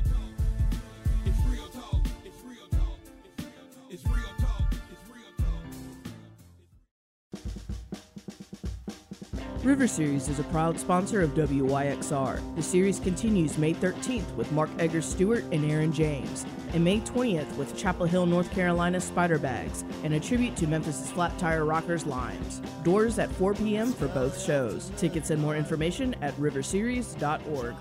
River Series is a proud sponsor of WYXR. The series continues May 13th with Mark Edgar Stuart and Aaron James, and May 20th with Chapel Hill, North Carolina Spider Bags, and a tribute to Memphis' Flat Tire Rockers Limes. Doors at 4 p.m. for both shows. Tickets and more information at riverseries.org.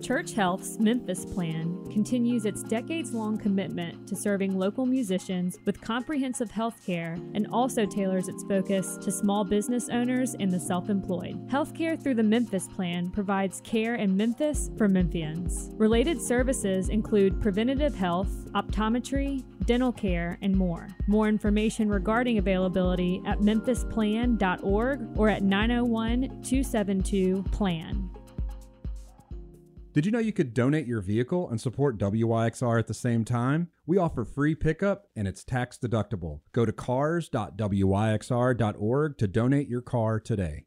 Church Health's Memphis Plan continues its decades long commitment to serving local musicians with comprehensive health care and also tailors its focus to small business owners and the self employed. Healthcare through the Memphis Plan provides care in Memphis for Memphians. Related services include preventative health, optometry, dental care, and more. More information regarding availability at memphisplan.org or at 901 272 PLAN. Did you know you could donate your vehicle and support WYXR at the same time? We offer free pickup and it's tax deductible. Go to cars.wyxr.org to donate your car today.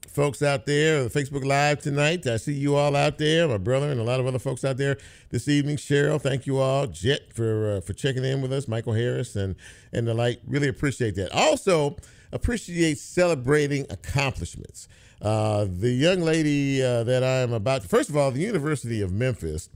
folks out there, the Facebook Live tonight. I see you all out there, my brother and a lot of other folks out there this evening. Cheryl, thank you all. Jet for uh, for checking in with us. Michael Harris and and the like. Really appreciate that. Also appreciate celebrating accomplishments. Uh, the young lady uh, that I am about, to, first of all, the University of Memphis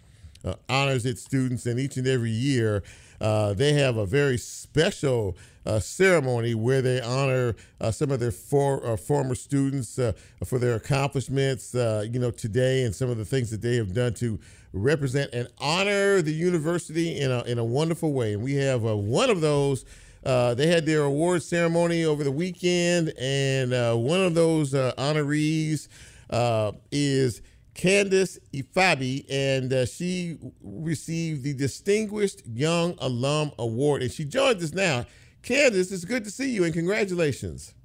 uh, honors its students, and each and every year uh, they have a very special uh, ceremony where they honor uh, some of their for, uh, former students uh, for their accomplishments, uh, you know, today and some of the things that they have done to represent and honor the university in a, in a wonderful way. And we have one of those. they had their award ceremony over the weekend, and one of those honorees is Candace Ifabiyi, and uh, she received the Distinguished Young Alum Award, and she joins us now. Candace, it's good to see you, and congratulations.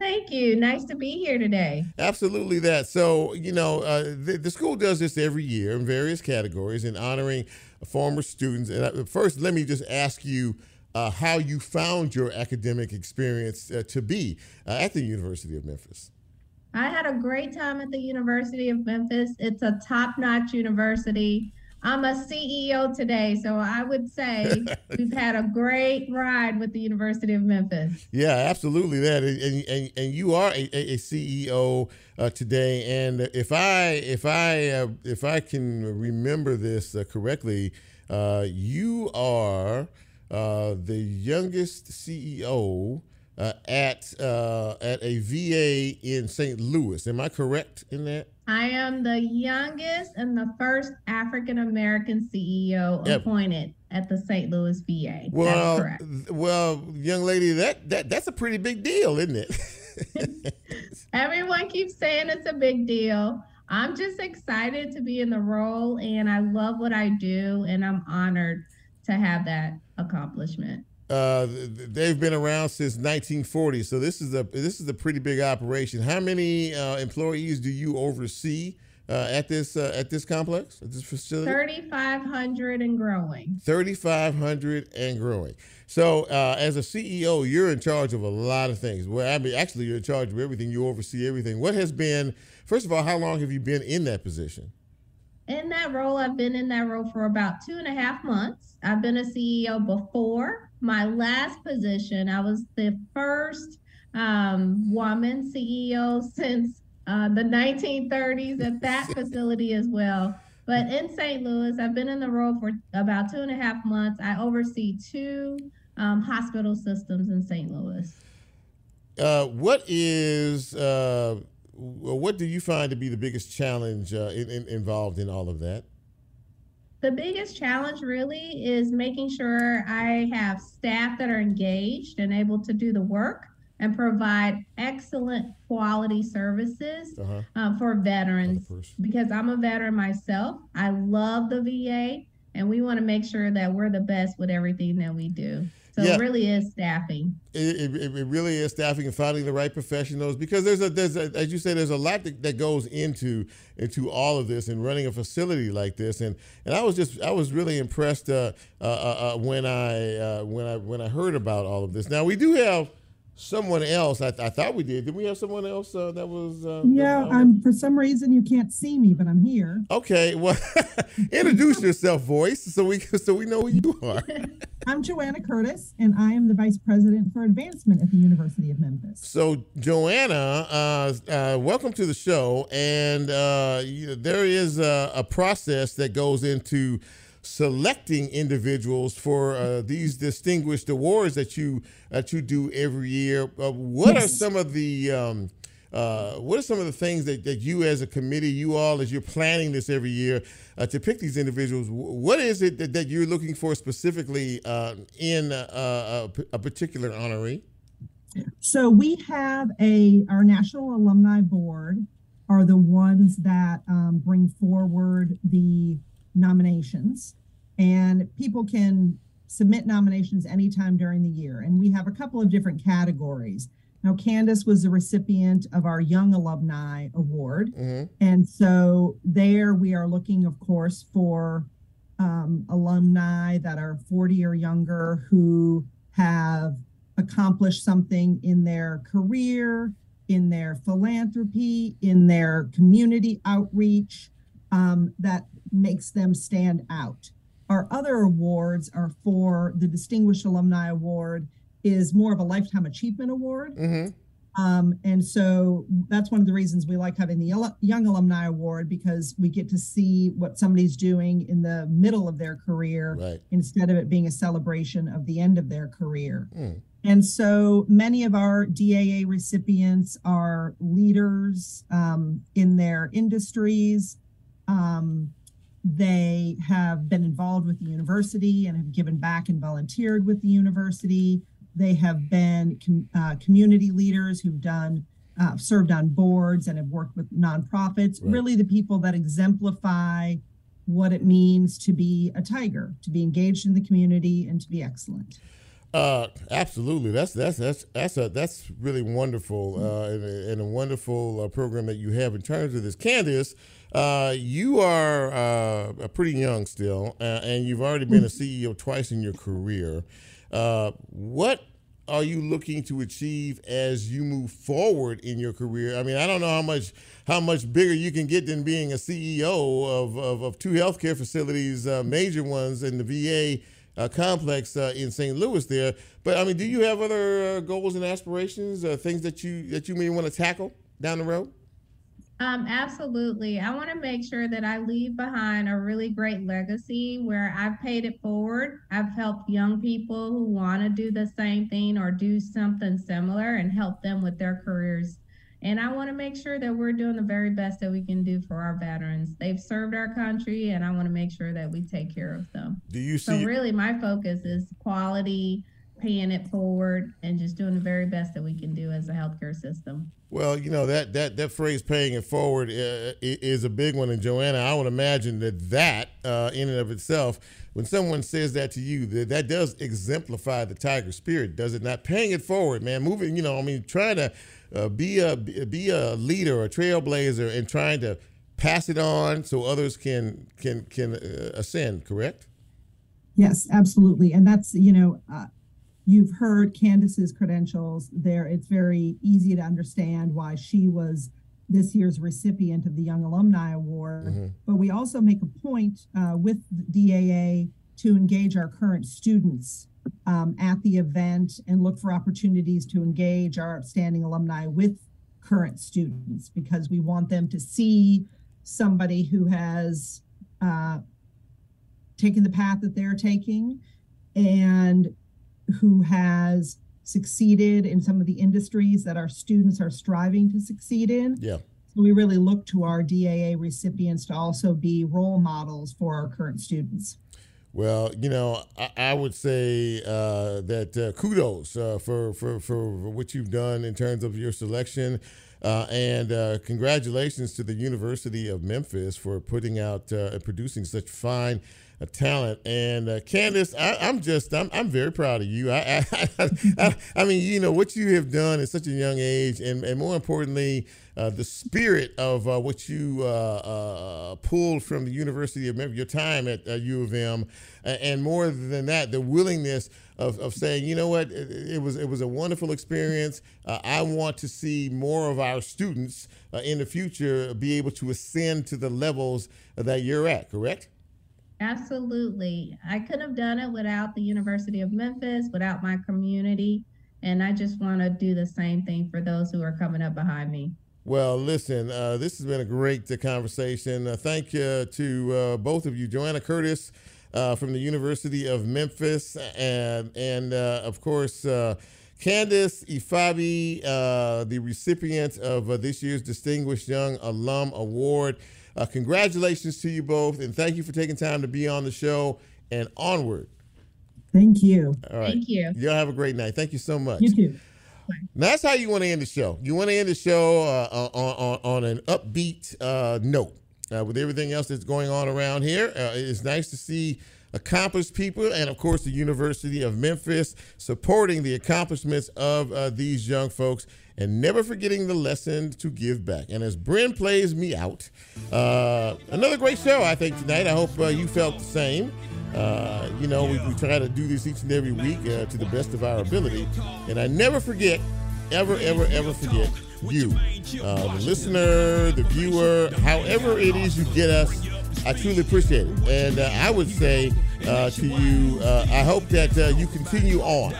Thank you. Nice to be here today. Absolutely, that. So, you know, uh, the, the, school does this every year in various categories in honoring former students. And uh, first, let me just ask you uh, how you found your academic experience uh, to be uh, at the University of Memphis. I had a great time at the University of Memphis. It's a top notch university. I'm a CEO today, so I would say we've had a great ride with the University of Memphis. Yeah, absolutely that, and and, and you are a, a CEO uh, today. And if I if I uh, if I can remember this uh, correctly, uh, you are uh, the youngest CEO uh, at uh, at a VA in St. Louis. Am I correct in that? I am the youngest and the first African American CEO appointed at the St. Louis VA. Well, well, young lady, that that that's a pretty big deal, isn't it? Everyone keeps saying it's a big deal. I'm just excited to be in the role, and I love what I do, and I'm honored to have that accomplishment. Uh, they've been around since 1940, so this is a this is a pretty big operation. How many uh, employees do you oversee uh, at this uh, at this complex at this facility? 3,500 and growing. 3,500 and growing. So, uh, as a CEO, you're in charge of a lot of things. Well, I mean, actually, you're in charge of everything. You oversee everything. What has been, first of all, how long have you been in that position? In that role, I've been in that role for about two and a half months. I've been a CEO before my last position, I was the first um, woman CEO since uh, the 1930s at that facility as well. But in St. Louis, I've been in the role for about two and a half months. I oversee two um, hospital systems in St. Louis. Uh, what is uh, what do you find to be the biggest challenge uh, in, in, involved in all of that? The biggest challenge really is making sure I have staff that are engaged and able to do the work and provide excellent quality services uh-huh. uh, for veterans because I'm a veteran myself. I love the VA and we want to make sure that we're the best with everything that we do. So Yeah. it really is staffing. It, it, it really is staffing and finding the right professionals because there's a there's a, as you say there's a lot that, that goes into into all of this and running a facility like this and and I was just I was really impressed uh, uh, uh, uh, when I uh, when I when I heard about all of this. Now we do have someone else. I, I thought we did. Did we have someone else uh, that was? Uh, Yeah, that was- I'm for some reason you can't see me, but I'm here. Okay, well, introduce yourself, voice, so we so we know who you are. I'm Joanna Curtis, and I am the Vice President for Advancement at the University of Memphis. So, Joanna, uh, uh, welcome to the show. And uh, you- there is a, a process that goes into selecting individuals for uh, these distinguished awards that you that you do every year. Uh, what are some of the um, uh, what are some of the things that, that you as a committee, you all, as you're planning this every year uh, to pick these individuals, what is it that, that you're looking for specifically uh, in uh, a, a particular honoree? So we have a our National Alumni Board are the ones that um, bring forward the nominations, and people can submit nominations anytime during the year. And we have a couple of different categories. Now, Candace was the recipient of our Young Alumni Award. Mhm. And so there we are looking, of course, for um, alumni that are 40 or younger who have accomplished something in their career, in their philanthropy, in their community outreach um, that makes them stand out. Our other awards are for the Distinguished Alumni Award is more of a lifetime achievement award. Mm-hmm. Um, and so that's one of the reasons we like having the Young Alumni Award because we get to see what somebody's doing in the middle of their career Right. instead of it being a celebration of the end of their career. Mm. And so many of our DAA recipients are leaders um, in their industries. Um, they have been involved with the university and have given back and volunteered with the university. They have been com- uh, community leaders who've done uh, served on boards and have worked with nonprofits. Right. Really, the people that exemplify what it means to be a tiger, to be engaged in the community, and to be excellent. Uh, absolutely. That's that's that's that's a that's really wonderful uh, and, a, and a wonderful uh, program that you have in terms of this. Candace, uh, you are uh, pretty young still, uh, and you've already been a CEO twice in your career. Uh, what are you looking to achieve as you move forward in your career? I mean, I don't know how much how much bigger you can get than being a CEO of of, of two healthcare facilities, uh, major ones in the VA uh, complex uh, in St. Louis there. But I mean, do you have other uh, goals and aspirations, uh, things that you that you may want to tackle down the road? Um, absolutely. I want to make sure that I leave behind a really great legacy where I've paid it forward. I've helped young people who want to do the same thing or do something similar and help them with their careers. And I want to make sure that we're doing the very best that we can do for our veterans. They've served our country, and I want to make sure that we take care of them. Do you see? So, really, my focus is quality, paying it forward, and just doing the very best that we can do as a healthcare system. Well, you know that that that phrase "paying it forward" uh, is a big one. And Joanna, I would imagine that that uh, in and of itself, when someone says that to you, that that does exemplify the tiger spirit, does it not? Paying it forward, man. Moving, you know, I mean, trying to uh, be a be a leader, a trailblazer, and trying to pass it on so others can can can uh, ascend. Correct? Yes, absolutely. And that's, you know, uh, you've heard Candace's credentials there. It's very easy to understand why she was this year's recipient of the Young Alumni Award. Mhm. But we also make a point uh, with DAA to engage our current students um, at the event and look for opportunities to engage our outstanding alumni with current students because we want them to see somebody who has uh, taken the path that they're taking and who has succeeded in some of the industries that our students are striving to succeed in. Yeah. So we really look to our DAA recipients to also be role models for our current students. Well, you know, I, I would say uh, that uh, kudos uh, for, for, for what you've done in terms of your selection. Uh, and uh, congratulations to the University of Memphis for putting out uh, and producing such fine a talent. And uh, Candace, I, am just I'm, I'm very proud of you. I I, I I, mean, you know what you have done at such a young age, and, and more importantly, uh, the spirit of uh, what you uh, uh, pulled from the University of Memphis, your time at U of M, and more than that, the willingness of, of saying, you know what, it, it was it was a wonderful experience. I want to see more of our students in the future be able to ascend to the levels that you're at. Correct? Absolutely. I couldn't have done it without the University of Memphis, without my community. And I just want to do the same thing for those who are coming up behind me. Well, listen, uh, this has been a great uh, conversation. Uh, thank you to uh, both of you, Joanna Curtis uh, from the University of Memphis, and and of course Candace Ifabiyi, the recipient of this year's Distinguished Young Alum Award. Congratulations to you both, and thank you for taking time to be on the show. And onward. Thank you. All right. Thank you. Y'all have a great night. Thank you so much. You too. Now that's how you want to end the show. You want to end the show uh, on, on, on an upbeat uh, note. Uh, with everything else that's going on around here, uh, it's nice to see accomplished people and, of course, the University of Memphis supporting the accomplishments of uh, these young folks and never forgetting the lesson to give back. And as Bryn plays me out, uh, another great show, I think, tonight. I hope you felt the same. Uh, you know, we, we, try to do this each and every week uh, to the best of our ability. And I never forget, ever, ever, ever forget you, uh, the listener, the viewer, however it is you get us. I truly appreciate it. And uh, I would say uh, to you, I hope that you continue on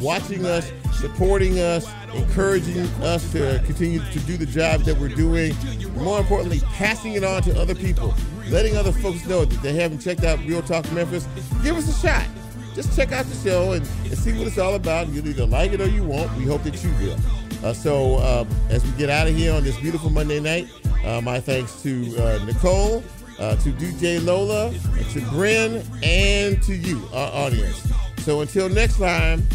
watching us, supporting us, encouraging us to continue to do the job that we're doing. More importantly, passing it on to other people letting other folks know that they haven't checked out Real Talk Memphis, give us a shot. Just check out the show and, and see what it's all about. You'll either like it or you won't. We hope that you will. Uh, so uh, as we get out of here on this beautiful Monday night, uh, my thanks to uh, Nicole, uh, to DJ Lola, to Bryn, and to you, our audience. So until next time,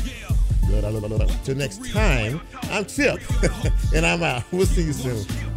until next time, I'm Chip, and I'm out. We'll see you soon.